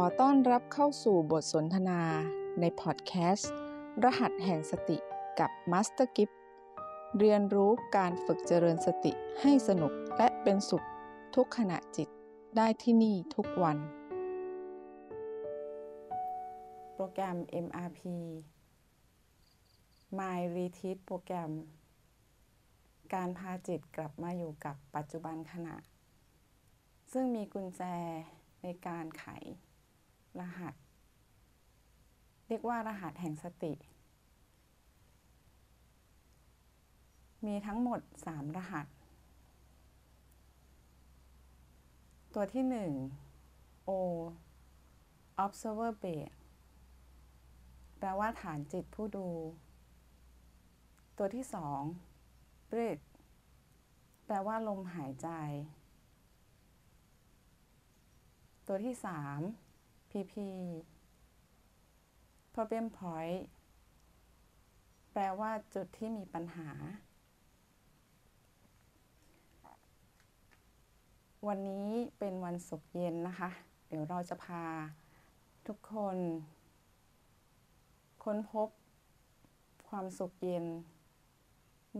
ขอต้อนรับเข้าสู่บทสนทนาในพอดแคสต์ รหัสแห่งสติกับมาสเตอร์กิ๊บเรียนรู้การฝึกเจริญสติให้สนุกและเป็นสุขทุกขณะจิตได้ที่นี่ทุกวัน โปรแกรม MRP My Retreat Program การพาจิตกลับมาอยู่กับปัจจุบันขณะ ซึ่งมีกุญแจในการไข รหัส เรียกว่ารหัสแห่งสติ มีทั้งหมด 3 รหัส ตัวที่ 1 O observer base แปลว่าฐานจิตผู้ดู ตัวที่ 2 breath แปลว่าลมหายใจ ตัวที่ 3 PP problem point แปลว่าจุดที่มีปัญหา วันนี้เป็นวันศุกร์เย็นนะคะ เดี๋ยวเราจะพาทุกคน ค้นพบความสุขเย็น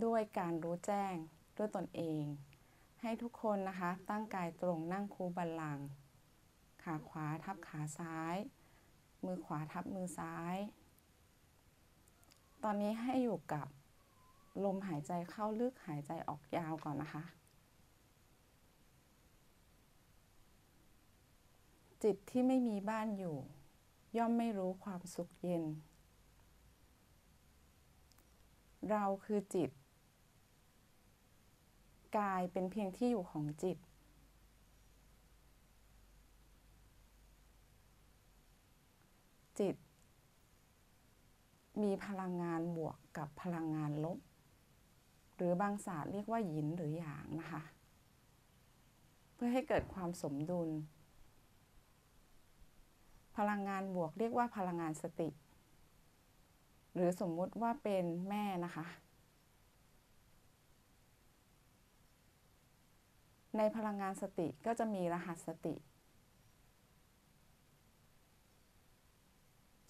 ด้วยการรู้แจ้งด้วยตนเอง ให้ทุกคนนะคะ ตั้งกายตรงนั่งคูบัลลังก์ ขาขวาทับขาซ้าย มือขวาทับมือซ้าย ตอนนี้ให้อยู่กับลมหายใจเข้าลึกหายใจออกยาวก่อนนะคะ จิตที่ไม่มีบ้านอยู่ ย่อมไม่รู้ความสุขเย็น เราคือจิต กายเป็นเพียงที่อยู่ของจิต จิต มีพลังงานบวกกับพลังงานลบ หรือบางศาสตร์เรียกว่าหยินหรือหยางนะคะ เพื่อให้เกิดความสมดุล พลังงานบวกเรียกว่าพลังงานสติ หรือสมมุติว่าเป็นแม่นะคะในพลังงานสติก็จะมีรหัสสติ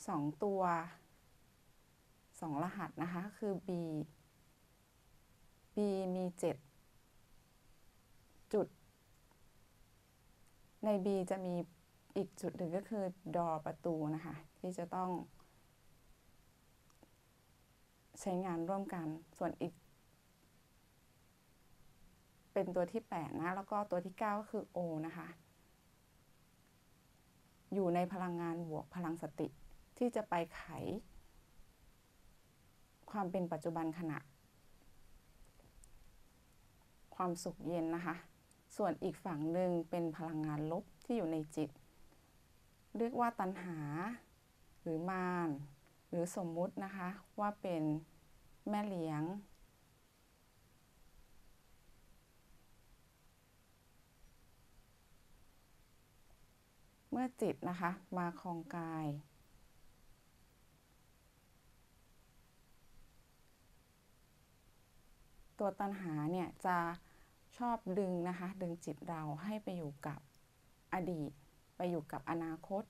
สองตัวสองรหัสนะคะ คือ B B มีเจ็ดจุด ใน B จะมีอีกจุดหนึ่งก็คือดอประตูนะคะ ที่จะต้อง ใช้งานร่วมกันส่วนอีก เป็นตัวที่ 8 นะ แล้วก็ตัวที่ 9 ก็คือ O นะคะ อยู่ในพลังงานบวกพลังสติ ที่จะไปไข ความเป็นปัจจุบันขณะ ความสุขเย็นนะคะ ส่วนอีกฝั่งหนึ่งเป็นพลังงานลบที่อยู่ในจิต เรียกว่าตัณหา หรือมาร หรือสมมุตินะคะ ว่าเป็นแม่เลี้ยงเมื่อจิตนะคะ มาคลองกาย ตัวตัณหาเนี่ยจะชอบดึงนะคะดึงจิตเราให้ไปอยู่กับอดีต ไปอยู่กับอนาคต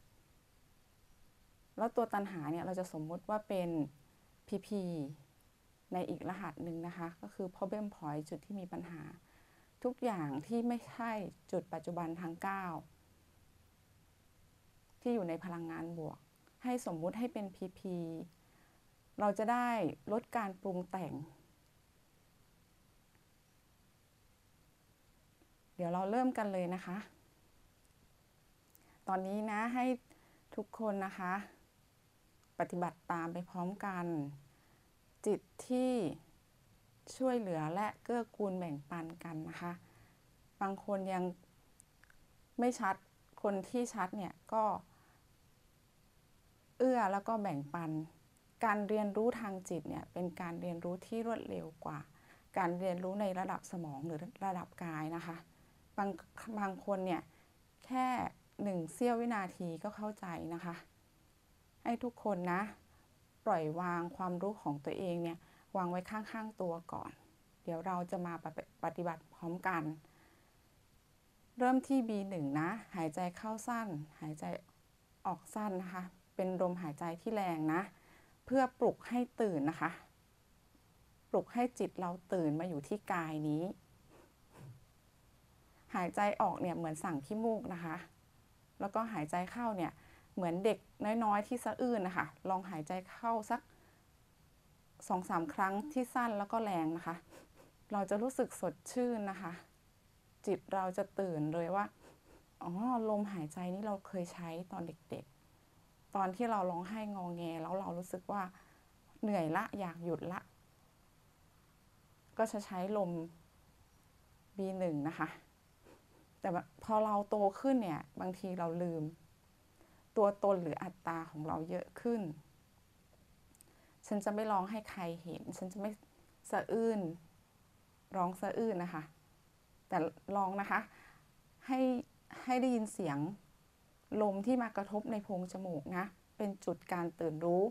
แล้วตัวตัณหาเนี่ยเราจะสมมุติว่าเป็น PP ในอีกรหัสหนึ่งนะคะ ก็คือ problem point จุดที่มีปัญหา ทุกอย่างที่ไม่ใช่จุดปัจจุบันทั้ง 9 ที่อยู่ในพลังงานบวก ให้สมมุติให้เป็น PP เราจะได้ลดการปรุงแต่ง เดี๋ยวเราเริ่มกันเลยนะคะ ตอนนี้นะให้ทุกคนนะคะ ปฏิบัติตามไปพร้อมกัน จิตที่ช่วยเหลือและเกื้อกูลแบ่งปันกันนะคะ บางคนยังไม่ชัด คนที่ชัดเนี่ยก็ เอื้อแล้วก็แบ่งปัน การเรียนรู้ทางจิตเนี่ยเป็นการเรียนรู้ที่รวดเร็วกว่า การเรียนรู้ในระดับสมองหรือระดับกายนะคะ บางบางคนเนี่ยแค่หนึ่งเสี้ยววินาทีก็เข้าใจนะคะ ให้ทุกคนนะ ปล่อยวางความรู้ของตัวเองเนี่ยวางไว้ข้างๆตัวก่อน เดี๋ยวเราจะมาปฏิบัติพร้อมกัน เริ่มที่ B1 นะ หายใจเข้าสั้น หายใจออกสั้นนะคะ เป็นลมหายใจที่แรงนะ เพื่อปลุกให้ตื่นนะคะ ปลุกให้จิตเราตื่นมาอยู่ที่กายนี้ หายใจออกเนี่ยเหมือนสั่งขี้มูกนะคะ แล้วก็หายใจเข้าเนี่ยเหมือนเด็กน้อยๆ ที่สะอื้นนะคะ ลองหายใจเข้าสักสองสามครั้งที่สั้นแล้วก็แรงนะคะ เราจะรู้สึกสดชื่นนะคะ จิตเราจะตื่นเลยว่า อ๋อ ลมหายใจนี้เราเคยใช้ตอนเด็กๆ ตอนที่เราร้องไห้งองแงแล้วเรารู้สึกว่าเหนื่อยละอยากหยุดละ ก็จะใช้ลม B1 นะคะ แต่พอเราโตขึ้นเนี่ย บางทีเราลืม ตัวตนหรืออัตตาของเราเยอะขึ้น ฉันจะไม่ร้องให้ใครเห็น ฉันจะไม่สะอื้นร้องสะอื้นนะคะ แต่ลองนะคะ ให้ให้ได้ยินเสียงลมที่มากระทบในโพรงจมูกนะ เป็นจุดการตื่นรู้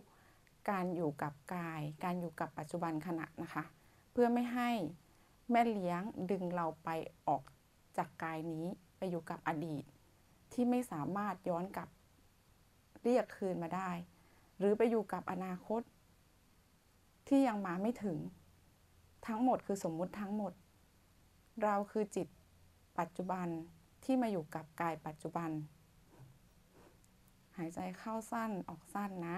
การอยู่กับกาย การอยู่กับปัจจุบันขณะนะคะ เพื่อไม่ให้แม่เลี้ยงดึงเราไปออก จากกายนี้ไปอยู่กับอดีต ที่ไม่สามารถย้อนกลับเรียกคืนมาได้ หรือไปอยู่กับอนาคต ที่ยังมาไม่ถึง ทั้งหมดคือสมมุติทั้งหมด เราคือจิตปัจจุบันที่มาอยู่กับกายปัจจุบัน หายใจเข้าสั้นออกสั้นนะ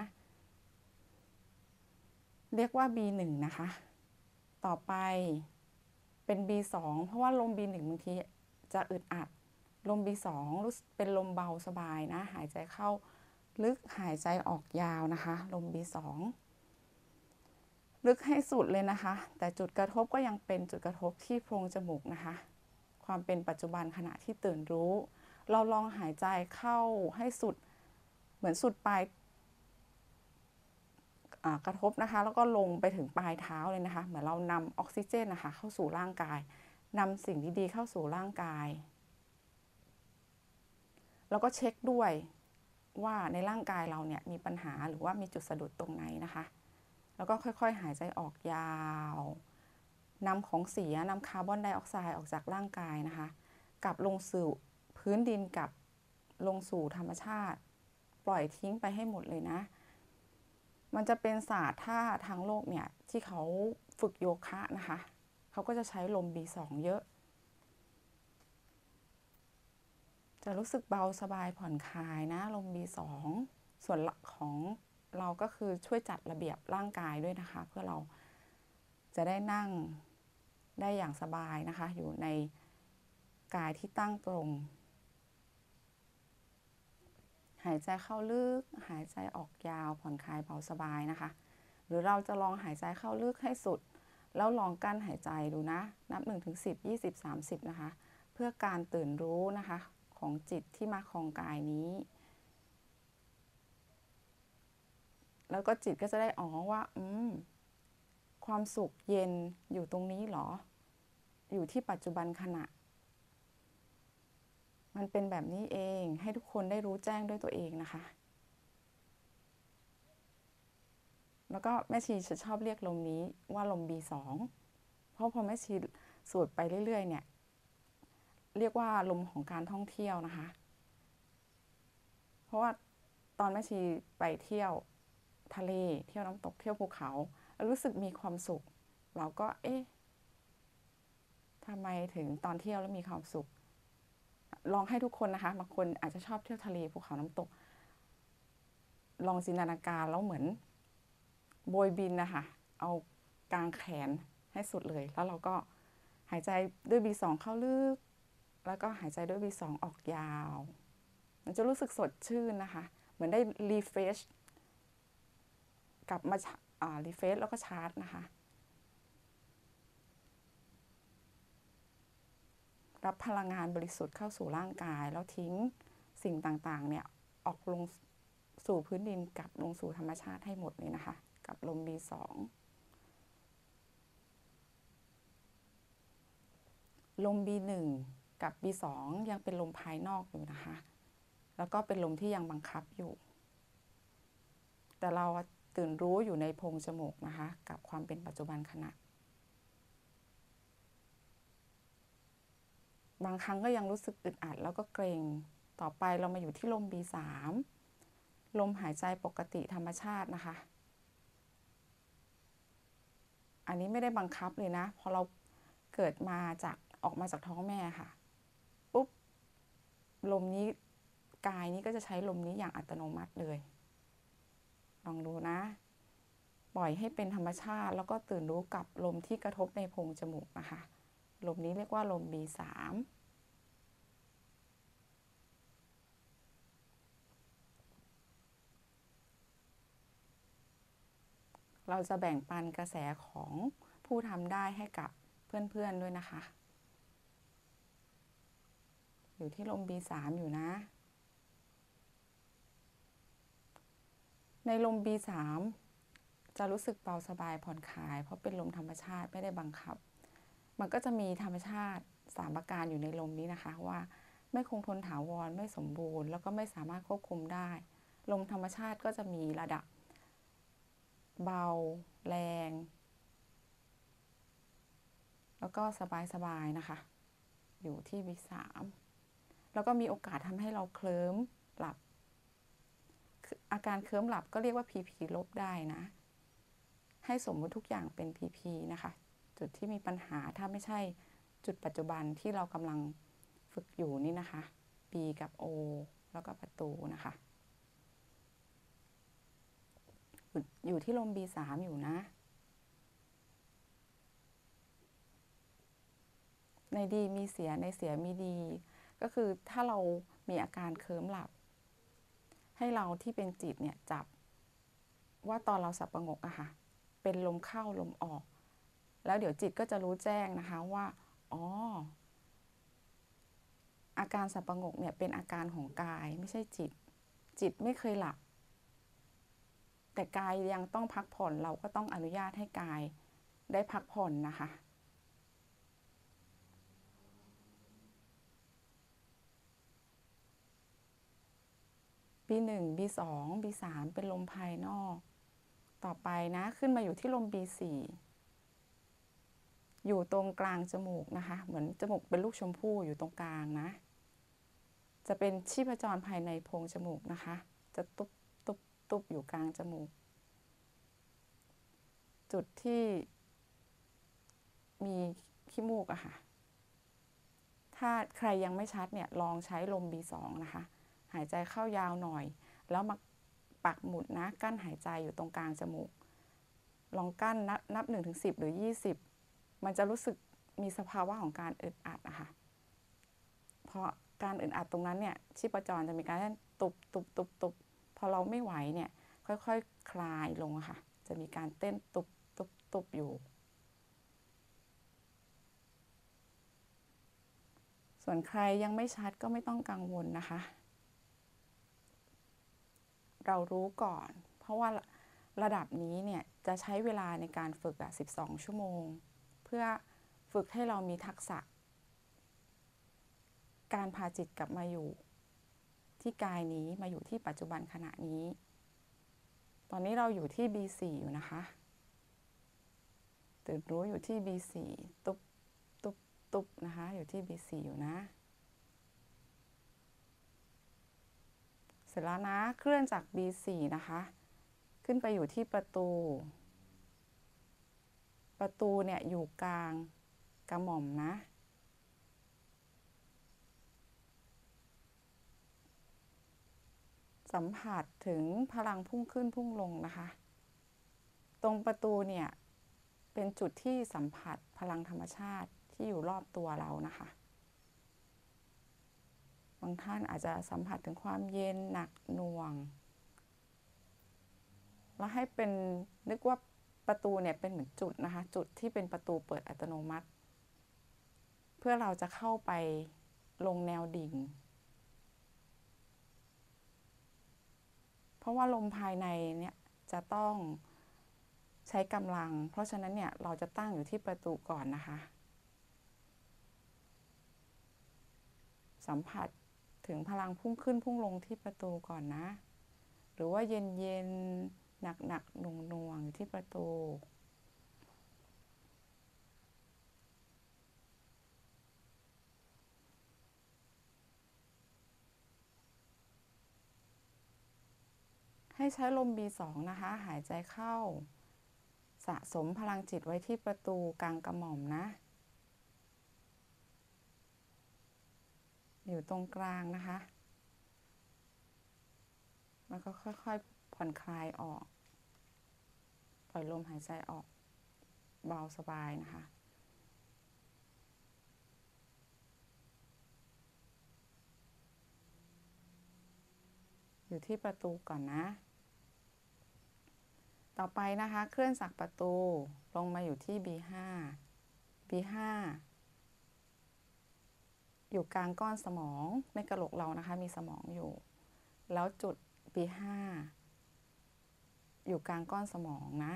เรียกว่า B1 นะคะ ต่อไปเป็น B2 เพราะว่าลม B1 บางที จะอึดอัด ลม B2 รู้เป็นลมเบาสบายนะ หายใจเข้าลึกหายใจออกยาวนะคะ ลม B2 ลึกให้สุดเลยนะคะ แต่จุดกระทบก็ยังเป็นจุดกระทบที่โพรงจมูกนะคะ ความเป็นปัจจุบันขณะที่ตื่นรู้ เราลองหายใจเข้าให้สุด เหมือนสุดปลายกระทบนะคะ แล้วก็ลงไปถึงปลายเท้าเลยนะคะ เหมือนเรานำออกซิเจนนะคะ เข้าสู่ร่างกาย นำสิ่งดีๆเข้าสู่ร่างกาย แล้วก็เช็คด้วยว่าในร่างกายเราเนี่ยมีปัญหาหรือว่ามีจุดสะดุดตรงไหนนะคะ แล้วก็ค่อยๆ หายใจออกยาวนำของเสียนำคาร์บอนไดออกไซด์ออกจากร่างกายนะคะ กลับลงสู่พื้นดินกับลงสู่ธรรมชาติ ปล่อยทิ้งไปให้หมดเลยนะ มันจะเป็นศาสตร์ท่าทางโลกเนี่ยที่เขาฝึกโยคะนะคะ เขาก็จะใช้ลม B2 เยอะ จะรู้สึกเบาสบายผ่อนคลายนะ ลม B2 ส่วนของเราก็คือช่วยจัดระเบียบร่างกายด้วยนะคะ เพื่อเราจะได้นั่งได้อย่างสบายนะคะ อยู่ในกายที่ตั้งตรง หายใจเข้าลึก หายใจออกยาวผ่อนคลายเบาสบายนะคะ หรือเราจะลองหายใจเข้าลึกให้สุด แล้วลองกั้นหายใจดูนะ นับ1ถึง10 20 30 นะคะ เพื่อการตื่นรู้นะคะ ของจิตที่มาคลองกายนี้ แล้วก็จิตก็จะได้อ๋อว่า อืม ความสุขเย็นอยู่ตรงนี้หรอ อยู่ที่ปัจจุบันขณะ มันเป็นแบบนี้เอง ให้ทุกคนได้รู้แจ้งด้วยตัวเองนะคะ แล้วก็แม่ชีจะชอบเรียกลมนี้ว่าลม B2 เพราะพอแม่ชีสูดไปเรื่อยๆเนี่ย เรียกว่าลมของการท่องเที่ยวนะคะ เพราะว่าตอนแม่ชีไปเที่ยวทะเล เที่ยวน้ำตกเที่ยวภูเขา รู้สึกมีความสุข เราก็เอ๊ะทำไมถึงตอนเที่ยวแล้วมีความสุข ลองให้ทุกคนนะคะบางคนอาจจะชอบเที่ยวทะเลภูเขาน้ำตก ลองจินตนาการแล้วเหมือน โบยบินนะคะเอากลางแขนให้สุดเลย แล้วเราก็หายใจด้วย B2 เข้าลึก แล้วก็หายใจด้วย B2 ออกยาว มันจะรู้สึกสดชื่นนะคะ เหมือนได้ refresh กลับมา refresh แล้วก็ชาร์จนะคะ รับพลังงานบริสุทธิ์เข้าสู่ร่างกาย แล้วทิ้งสิ่งต่างๆเนี่ยออกลงสู่พื้นดินกลับลงสู่ธรรมชาติให้หมดเลยนะคะ กับลม B2 ลม B1 กับ B2 ยังเป็นลมภายนอกอยู่นะคะ แล้วก็เป็นลมที่ยังบังคับอยู่ แต่เราตื่นรู้อยู่ในโพรงจมูกนะคะ กับความเป็นปัจจุบันขณะ บางครั้งก็ยังรู้สึกอึดอัดแล้วก็เกรง ต่อไปเรามาอยู่ที่ลม B3 ลมหายใจปกติธรรมชาตินะคะ อันนี้ไม่ได้บังคับเลยนะ พอเราเกิดมาจากออกมาจากท้องแม่ค่ะ ปุ๊บ ลมนี้กายนี้ก็จะใช้ลมนี้อย่างอัตโนมัติเลย ลองดูนะ ปล่อยให้เป็นธรรมชาติ แล้วก็ตื่นรู้กับลมที่กระทบในโพรงจมูกนะคะ ลมนี้เรียกว่าลม B3 เราจะแบ่งปันกระแสของผู้ทำได้ให้กับเพื่อนๆด้วยนะคะ อยู่ที่ลม B3 อยู่นะ ในลม B3 จะรู้สึกเบาสบายผ่อนคลาย เพราะเป็นลมธรรมชาติไม่ได้บังคับ มันก็จะมีธรรมชาติสามประการอยู่ในลมนี้นะคะว่าไม่คงทนถาวรไม่สมบูรณ์ แล้วก็ไม่สามารถควบคุมได้ ลมธรรมชาติก็จะมีระดับ เบา แรง แล้วก็สบายๆนะคะ อยู่ที่ B3 แล้วก็มีโอกาสทำให้เราเคลิ้มหลับ อาการเคลิ้มหลับก็เรียกว่า PP ลบได้นะ ให้สมมุติทุกอย่างเป็น PP นะคะ จุดที่มีปัญหาถ้าไม่ใช่จุดปัจจุบันที่เรากำลังฝึกอยู่นี่นะคะ B กับ O แล้วก็ประตูนะคะ อยู่ที่ลม B3 อยู่นะ ในดีมีเสียในเสียมีดี ก็คือถ้าเรามีอาการเคลิ้มหลับ ให้เราที่เป็นจิตเนี่ยจับ ว่าตอนเราสับประงกอะค่ะ เป็นลมเข้าลมออก แล้วเดี๋ยวจิตก็จะรู้แจ้งนะคะว่าอ๋ออาการสับประงกเนี่ยเป็นอาการของกายไม่ใช่จิต จิตไม่เคยหลับ แต่กายยังต้องพักผ่อนเราก็ต้องอนุญาตให้กายได้พักผ่อนนะคะ B1 B2 B3 เป็นลมภายนอก ต่อไปนะขึ้นมาอยู่ที่ลม B4 อยู่ตรงกลางจมูกนะคะ เหมือนจมูกเป็นลูกชมพู่อยู่ตรงกลางนะ จะเป็นชีพจรภายในโพรงจมูกนะคะ จะตุ๊บ ตุบอยู่กลางจมูก จุดที่มีขี้มูกอะค่ะ ถ้าใครยังไม่ชัดเนี่ยลองใช้ลม B2 นะคะ หายใจเข้ายาวหน่อย แล้วมาปักหมุดนะกั้นหายใจอยู่ตรงกลางจมูก ลองกั้นนับนับหนึ่งถึงสิบหรือยี่สิบมันจะรู้สึกมีสภาวะของการอึดอัดนะคะเพราะการอึดอัดตรงนั้นเนี่ยชีพจรจะมีการตุบตุบตุบตุบ พอเราไม่ไหวเนี่ยค่อยๆคคลายลงค่ะ จะมีการเต้นตุบตุบตุบอยู่ ส่วนใครยังไม่ชัดก็ไม่ต้องกังวลนะคะ เรารู้ก่อน เพราะว่าระดับนี้เนี่ยจะใช้เวลาในการฝึกอะ12 ชั่วโมง เพื่อฝึกให้เรามีทักษะ การพาจิตกลับมาอยู่ ที่กายนี้มาอยู่ที่ปัจจุบันขณะนี้ ตอนนี้เราอยู่ที่ B4 อยู่นะคะ ตื่นรู้อยู่ที่ B4 ตุบตุบตุบนะคะ อยู่ที่ B4 อยู่นะ เสร็จแล้วนะ เคลื่อนจาก B4 นะคะ ขึ้นไปอยู่ที่ประตู ประตูเนี่ยอยู่กลางกระหม่อมนะ สัมผัสถึงพลังพุ่งขึ้นพุ่งลงนะคะ ตรงประตูเนี่ยเป็นจุดที่สัมผัสพลังธรรมชาติที่อยู่รอบตัวเรานะคะ บางท่านอาจจะสัมผัสถึงความเย็นหนักหน่วง แล้วให้เป็นนึกว่าประตูเนี่ยเป็นเหมือนจุดนะคะ จุดที่เป็นประตูเปิดอัตโนมัติ เพื่อเราจะเข้าไปลงแนวดิ่ง เพราะว่าลมภายในเนี่ยจะต้องใช้กำลัง เพราะฉะนั้นเนี่ยเราจะตั้งอยู่ที่ประตูก่อนนะคะ สัมผัสถึงพลังพุ่งขึ้นพุ่งลงที่ประตูก่อนนะ หรือว่าเย็นเย็นหนักหนักหน่วงหน่วงอยู่ที่ประตู ให้ใช้ลม B2 นะคะ หายใจเข้า สะสมพลังจิตไว้ที่ประตูกลางกระหม่อมนะ อยู่ตรงกลางนะคะ แล้วก็ค่อยๆ ผ่อนคลายออก ปล่อยลมหายใจออก เบาสบายนะคะ อยู่ที่ประตูก่อนนะ ต่อไปนะคะเคลื่อนจากประตูลงมาอยู่ที่ B5 B5 อยู่กลางก้อนสมองในกระโหลกเรานะคะ มีสมองอยู่ แล้วจุด B5 อยู่กลางก้อนสมองนะ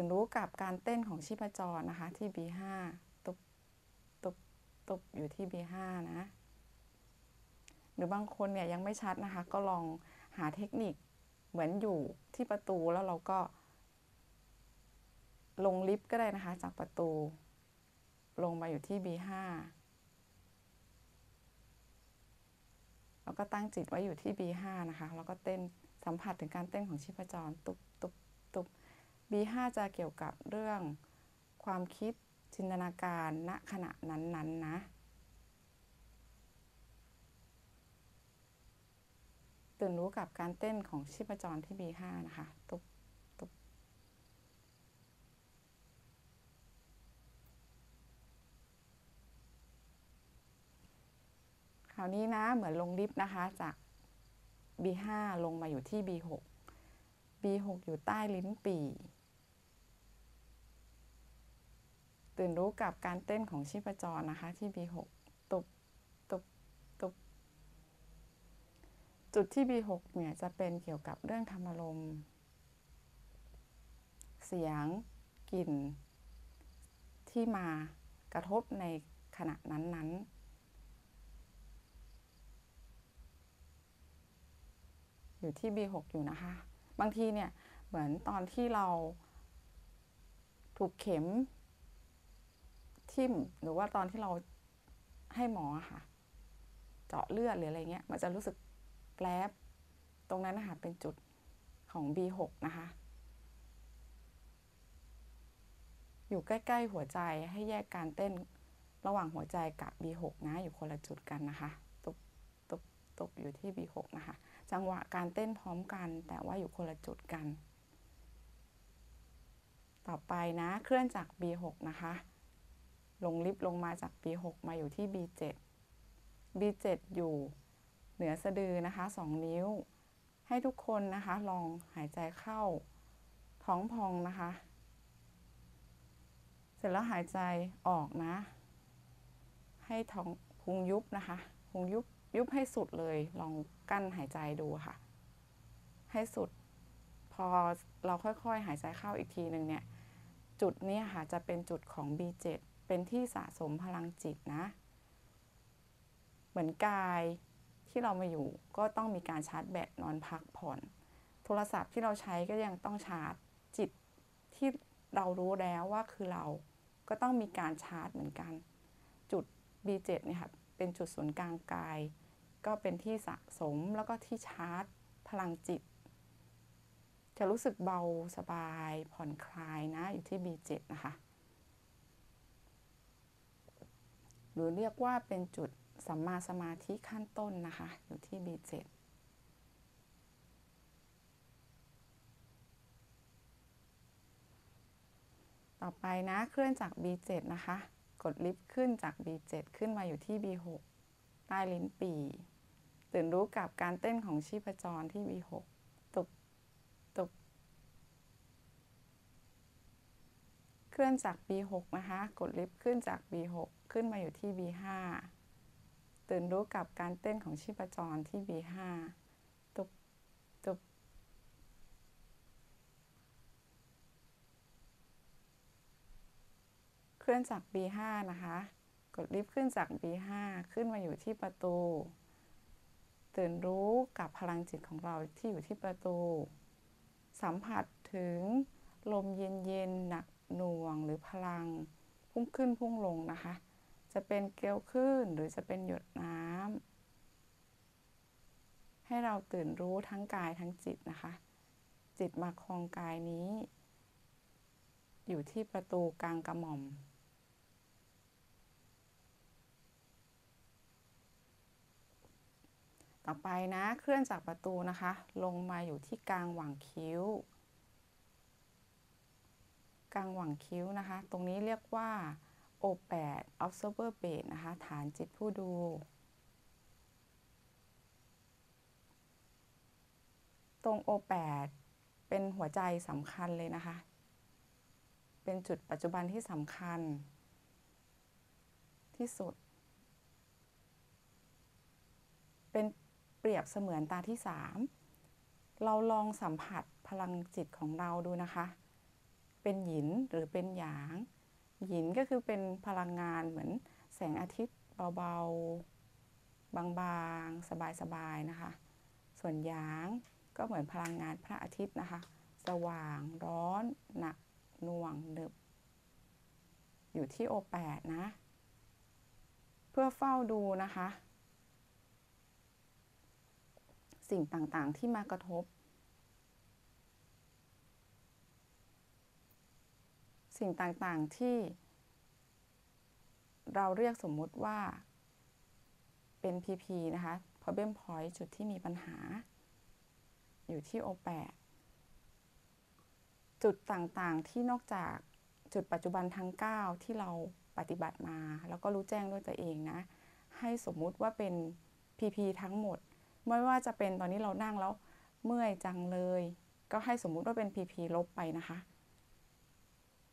ตื่นรู้กับการเต้นของชีพจรนะคะที่ B5 ตุบตุบตุบอยู่ที่ B5 นะ หรือบางคนเนี่ยยังไม่ชัดนะคะ ก็ลองหาเทคนิคเหมือนอยู่ที่ประตูแล้วเราก็ ลงลิฟต์ก็ได้นะคะจากประตู ลงมาอยู่ที่ B5 แล้วก็ตั้งจิตไว้อยู่ที่ B5 นะคะ แล้วก็เต้นสัมผัสถึงการเต้นของชีพจร ตุบตุบตุบ B5 จะเกี่ยวกับเรื่องความคิดจินตนาการณขณะนั้นๆนนนะ ตื่นรู้กับการเต้นของชีพจรที่ B5 นะคะ ตุบตุบคราวนี้นะ เหมือนลงลิฟต์นะคะ จาก B5 ลงมาอยู่ที่ B6 B6 อยู่ใต้ลิ้นปี่ ตื่นรู้กับการเต้นของชีพจรนะคะที่ B6 ตุบตุบตุบจุดที่ B6 เนี่ยจะเป็นเกี่ยวกับเรื่องธรรมารมณ์เสียงกลิ่น ที่มากระทบในขณะนั้นๆอยู่ที่ B6 อยู่นะคะ บางทีเนี่ย เหมือนตอนที่เราถูกเข็ม ทิ่มหรือว่าตอนที่เราให้หมอค่ะ เจาะเลือดหรืออะไรเงี้ย มันจะรู้สึกแกลบตรงนั้นนะคะเป็นจุดของ B6 นะคะ อยู่ใกล้ ๆ หัวใจให้แยกการเต้นระหว่างหัวใจกับ B6 นะ อยู่คนละจุดกันนะคะ ตุบตุบตุบอยู่ที่ B6 นะคะ จังหวะการเต้นพร้อมกันแต่ว่าอยู่คนละจุดกัน ต่อไปนะ เคลื่อนจาก B6 นะคะ ลงลิฟต์ลงมาจาก B6 มาอยู่ที่ B7 B7 อยู่เหนือสะดือนะคะ 2 นิ้ว ให้ทุกคนนะคะลองหายใจเข้า ท้องพองนะคะ เสร็จแล้วหายใจออกนะ ให้ท้องพุงยุบนะคะพุงยุบยุบให้สุดเลย ลองกั้นหายใจดูค่ะ ให้สุด พอเราค่อยๆ หายใจเข้าอีกทีหนึ่งเนี่ย จุดนี้ค่ะจะเป็นจุดของ B7 เป็นที่สะสมพลังจิตนะ เหมือนกายที่เรามาอยู่ก็ต้องมีการชาร์จแบตนอนพักผ่อน โทรศัพท์ที่เราใช้ก็ยังต้องชาร์จจิตที่เรารู้แล้วว่าคือเราก็ต้องมีการชาร์จเหมือนกัน จุด B7 เนี่ยค่ะเป็นจุดศูนย์กลางกาย ก็เป็นที่สะสมแล้วก็ที่ชาร์จพลังจิต จะรู้สึกเบาสบายผ่อนคลายนะอยู่ที่ B7 นะคะ หรือเรียกว่าเป็นจุดสัมมาสมาธิขั้นต้นนะคะ อยู่ที่ B7 ต่อไปนะเคลื่อนจาก B7 นะคะ กดลิฟต์ขึ้นจาก B7 ขึ้นมาอยู่ที่ B6 ใต้ลิ้นปี่ ตื่นรู้กับการเต้นของชีพจรที่ B6 ตุบตุบเคลื่อนจาก B6 นะคะ กดลิฟต์ขึ้นจาก B6 ขึ้นมาอยู่ที่ B5 ตื่นรู้กับการเต้นของชีพจรที่ B5 ตุบตุบเคลื่อนจาก B5 นะคะ กดลิฟต์ขึ้นจาก B5 ขึ้นมาอยู่ที่ประตู ตื่นรู้กับพลังจิตของเราที่อยู่ที่ประตู สัมผัสถึงลมเย็นๆหนักหน่วงหรือพลัง พุ่งขึ้นพุ่งลงนะคะ จะเป็นเกลียวคลื่นหรือจะเป็นหยดน้ำให้เราตื่นรู้ทั้งกายทั้งจิตนะคะ จิตมาคลองกายนี้ อยู่ที่ประตูกลางกระหม่อมต่อไปนะเคลื่อนจากประตูนะคะ ลงมาอยู่ที่กลางหว่างคิ้ว กลางหว่างคิ้วนะคะ ตรงนี้เรียกว่า O8 observer base นะคะ ฐานจิตผู้ดู ตรง O8 เป็นหัวใจสำคัญเลยนะคะ เป็นจุดปัจจุบันที่สำคัญ ที่สุด เป็นเปรียบเสมือนตาที่สามเราลองสัมผัสพลังจิตของเราดูนะคะ เป็นหยินหรือเป็นหยาง หยินก็คือเป็นพลังงานเหมือนแสงอาทิตย์เบาๆ บางๆ สบายๆ นะคะ ส่วนหยางก็เหมือนพลังงานพระอาทิตย์นะคะ สว่างร้อน หนักหน่วงหนึบ อยู่ที่โอแปดนะ เพื่อเฝ้าดูนะคะ สิ่งต่างๆที่มากระทบ สิ่งต่างๆที่ เราเรียกสมมุติว่าเป็น PP นะคะ problem point จุดที่มีปัญหา อยู่ที่ O8 จุดต่างๆที่นอกจากจุดปัจจุบันทั้ง 9 ที่เราปฏิบัติมา แล้วก็รู้แจ้งด้วยตัวเองนะ ให้สมมุติว่าเป็น PP ทั้งหมด ไม่ว่าจะเป็นตอนนี้เรานั่งแล้วเมื่อยจังเลย ก็ให้สมมุติว่าเป็น PP ลบไปนะคะ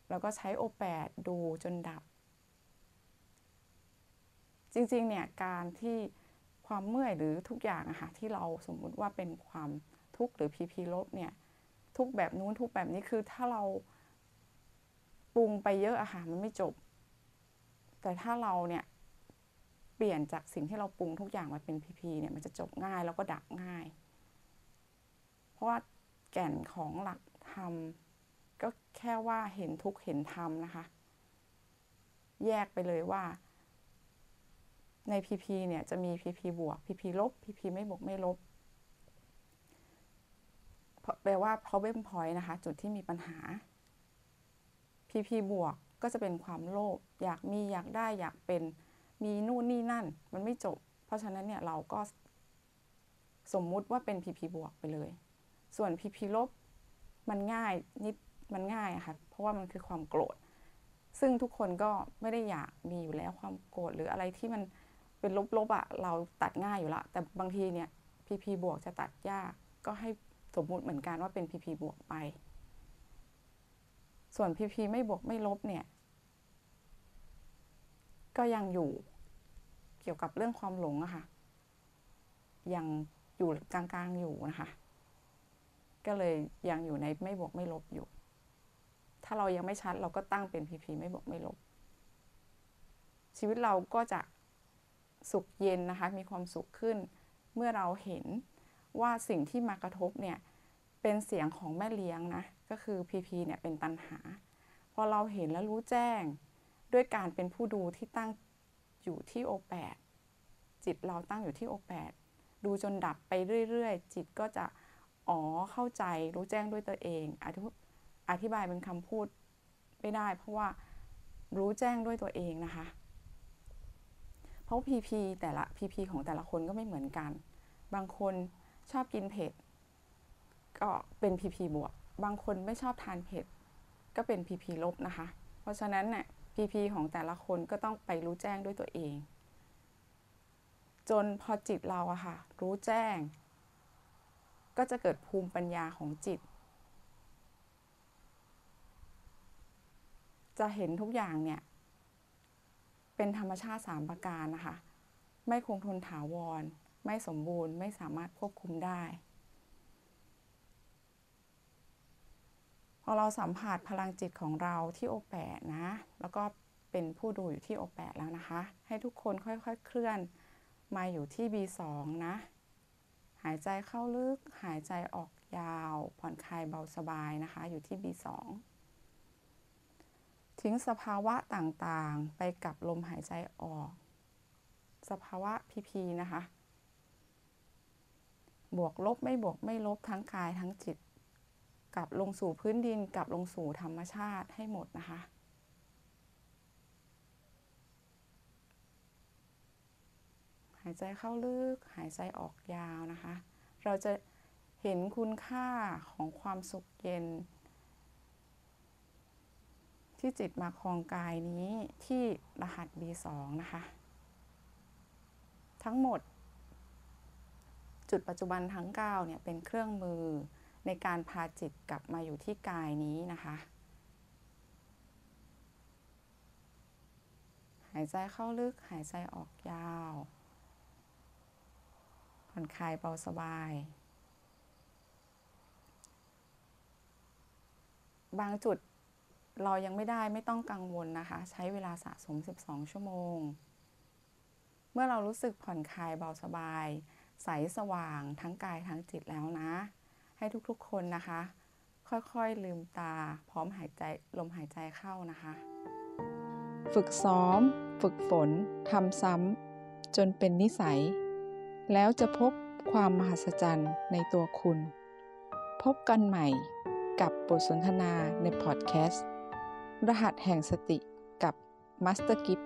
แล้วก็ใช้ O8 ดูจนดับ จริงๆ เนี่ยการที่ความเมื่อยหรือทุกอย่างอะค่ะที่เราสมมุติว่าเป็นความทุกข์หรือ PP ลบเนี่ยทุกแบบนู้นทุกแบบนี้คือถ้าเราปรุงไปเยอะอะค่ะมันไม่จบ แต่ถ้าเราเนี่ยเปลี่ยนจากสิ่งที่เราปรุงทุกอย่างมาเป็น PP เนี่ยมันจะจบง่ายแล้วก็ดับง่าย เพราะว่าแก่นของหลักธรรม ก็แค่ว่าเห็นทุกข์เห็นธรรมนะคะ แยกไปเลยว่า ใน PP เนี่ยจะมี PP บวก PP ลบ PP ไม่บวกไม่ลบแปลว่า problem point นะคะ จุดที่มีปัญหา PP บวกก็จะเป็นความโลภอยากมีอยากได้อยากเป็นมีนู่นนี่นั่น มันไม่จบ เพราะฉะนั้นเนี่ยเราก็สมมุติว่าเป็น PP บวกไปเลย ส่วน PP ลบมันง่ายนิด มันง่ายอะค่ะ เพราะว่ามันคือความโกรธ ซึ่งทุกคนก็ไม่ได้อยากมีอยู่แล้วความโกรธหรืออะไรที่มันเป็นลบๆอะเราตัดง่ายอยู่ละ แต่บางทีเนี่ย PP บวกจะตัดยาก ก็ให้สมมุติเหมือนกันว่าเป็น PP บวกไป ส่วน PP ไม่บวกไม่ลบเนี่ย ก็ยังอยู่เกี่ยวกับเรื่องความหลงอะค่ะ ยังอยู่กลางๆอยู่นะคะ ก็เลยยังอยู่ในไม่บวกไม่ลบอยู่ ถ้าเรายังไม่ชัดเราก็ตั้งเป็น PP ไม่บวกไม่ลบ ชีวิตเราก็จะสุขเย็นนะคะมีความสุขขึ้น เมื่อเราเห็นว่าสิ่งที่มากระทบเนี่ยเป็นเสียงของแม่เลี้ยงนะก็คือ PP เนี่ยเป็นตันหา พอเราเห็นแล้วรู้แจ้ง ด้วยการเป็นผู้ดูที่ตั้งอยู่ที่ O8 จิตเราตั้งอยู่ที่ O8 ดูจนดับไปเรื่อย ๆ จิตก็จะอ๋อเข้าใจรู้แจ้งด้วยตัวเอง อธิบายเป็นคำพูดไม่ได้ เพราะว่ารู้แจ้งด้วยตัวเองนะคะ เพราะ PP แต่ละ PP ของแต่ละคนก็ไม่เหมือนกัน บางคนชอบกินเผ็ด ก็เป็น PP บวก บางคนไม่ชอบทานเผ็ด ก็เป็น PP ลบนะคะ เพราะฉะนั้นเนี่ย PP ของแต่ละคนก็ต้องไปรู้แจ้งด้วยตัวเอง จนพอจิตเราอะค่ะ รู้แจ้ง ก็จะเกิดภูมิปัญญาของจิต จะเห็นทุกอย่างเนี่ย เป็นธรรมชาติสามประการนะคะ ไม่คงทนถาวร ไม่สมบูรณ์ ไม่สามารถควบคุมได้ พอเราสัมผัสพลังจิตของเราที่โอแปดนะ แล้วก็เป็นผู้ดูอยู่ที่โอแปดแล้วนะคะ ให้ทุกคนค่อยๆเคลื่อนมาอยู่ที่ B2 นะ หายใจเข้าลึก หายใจออกยาว ผ่อนคลายเบาสบายนะคะ อยู่ที่ B2 ทีทิ้งสภาวะต่างๆ ไปกับลมหายใจออก สภาวะพีพีนะคะ บวกลบไม่บวกไม่ลบทั้งกายทั้งจิต กลับลงสู่พื้นดินกลับลงสู่ธรรมชาติให้หมดนะคะหายใจเข้าลึก หายใจออกยาวนะคะ เราจะเห็นคุณค่าของความสุขเย็น ที่จิตมาคลองกายนี้ที่รหัส B2 นะคะ ทั้งหมด จุดปัจจุบันทั้ง 9 เนี่ย เป็นเครื่องมือในการพาจิตกลับมาอยู่ที่กายนี้นะคะ หายใจเข้าลึกหายใจออกยาวผ่อนคลายเบาสบายบางจุด เรายังไม่ได้ไม่ต้องกังวลนะคะ ใช้เวลาสะสม 12 ชั่วโมง เมื่อเรารู้สึกผ่อนคลายเบาสบาย ใสสว่างทั้งกายทั้งจิตแล้วนะ ให้ทุกๆคนนะคะ ค่อยๆลืมตา พร้อมหายใจลมหายใจเข้านะคะ ฝึกซ้อม ฝึกฝนทำซ้ำจนเป็นนิสัย แล้วจะพบความมหัศจรรย์ในตัวคุณ พบกันใหม่กับบทสนทนาในพอดแคสต์ รหัสแห่งสติกับมัสเตอร์กิฟ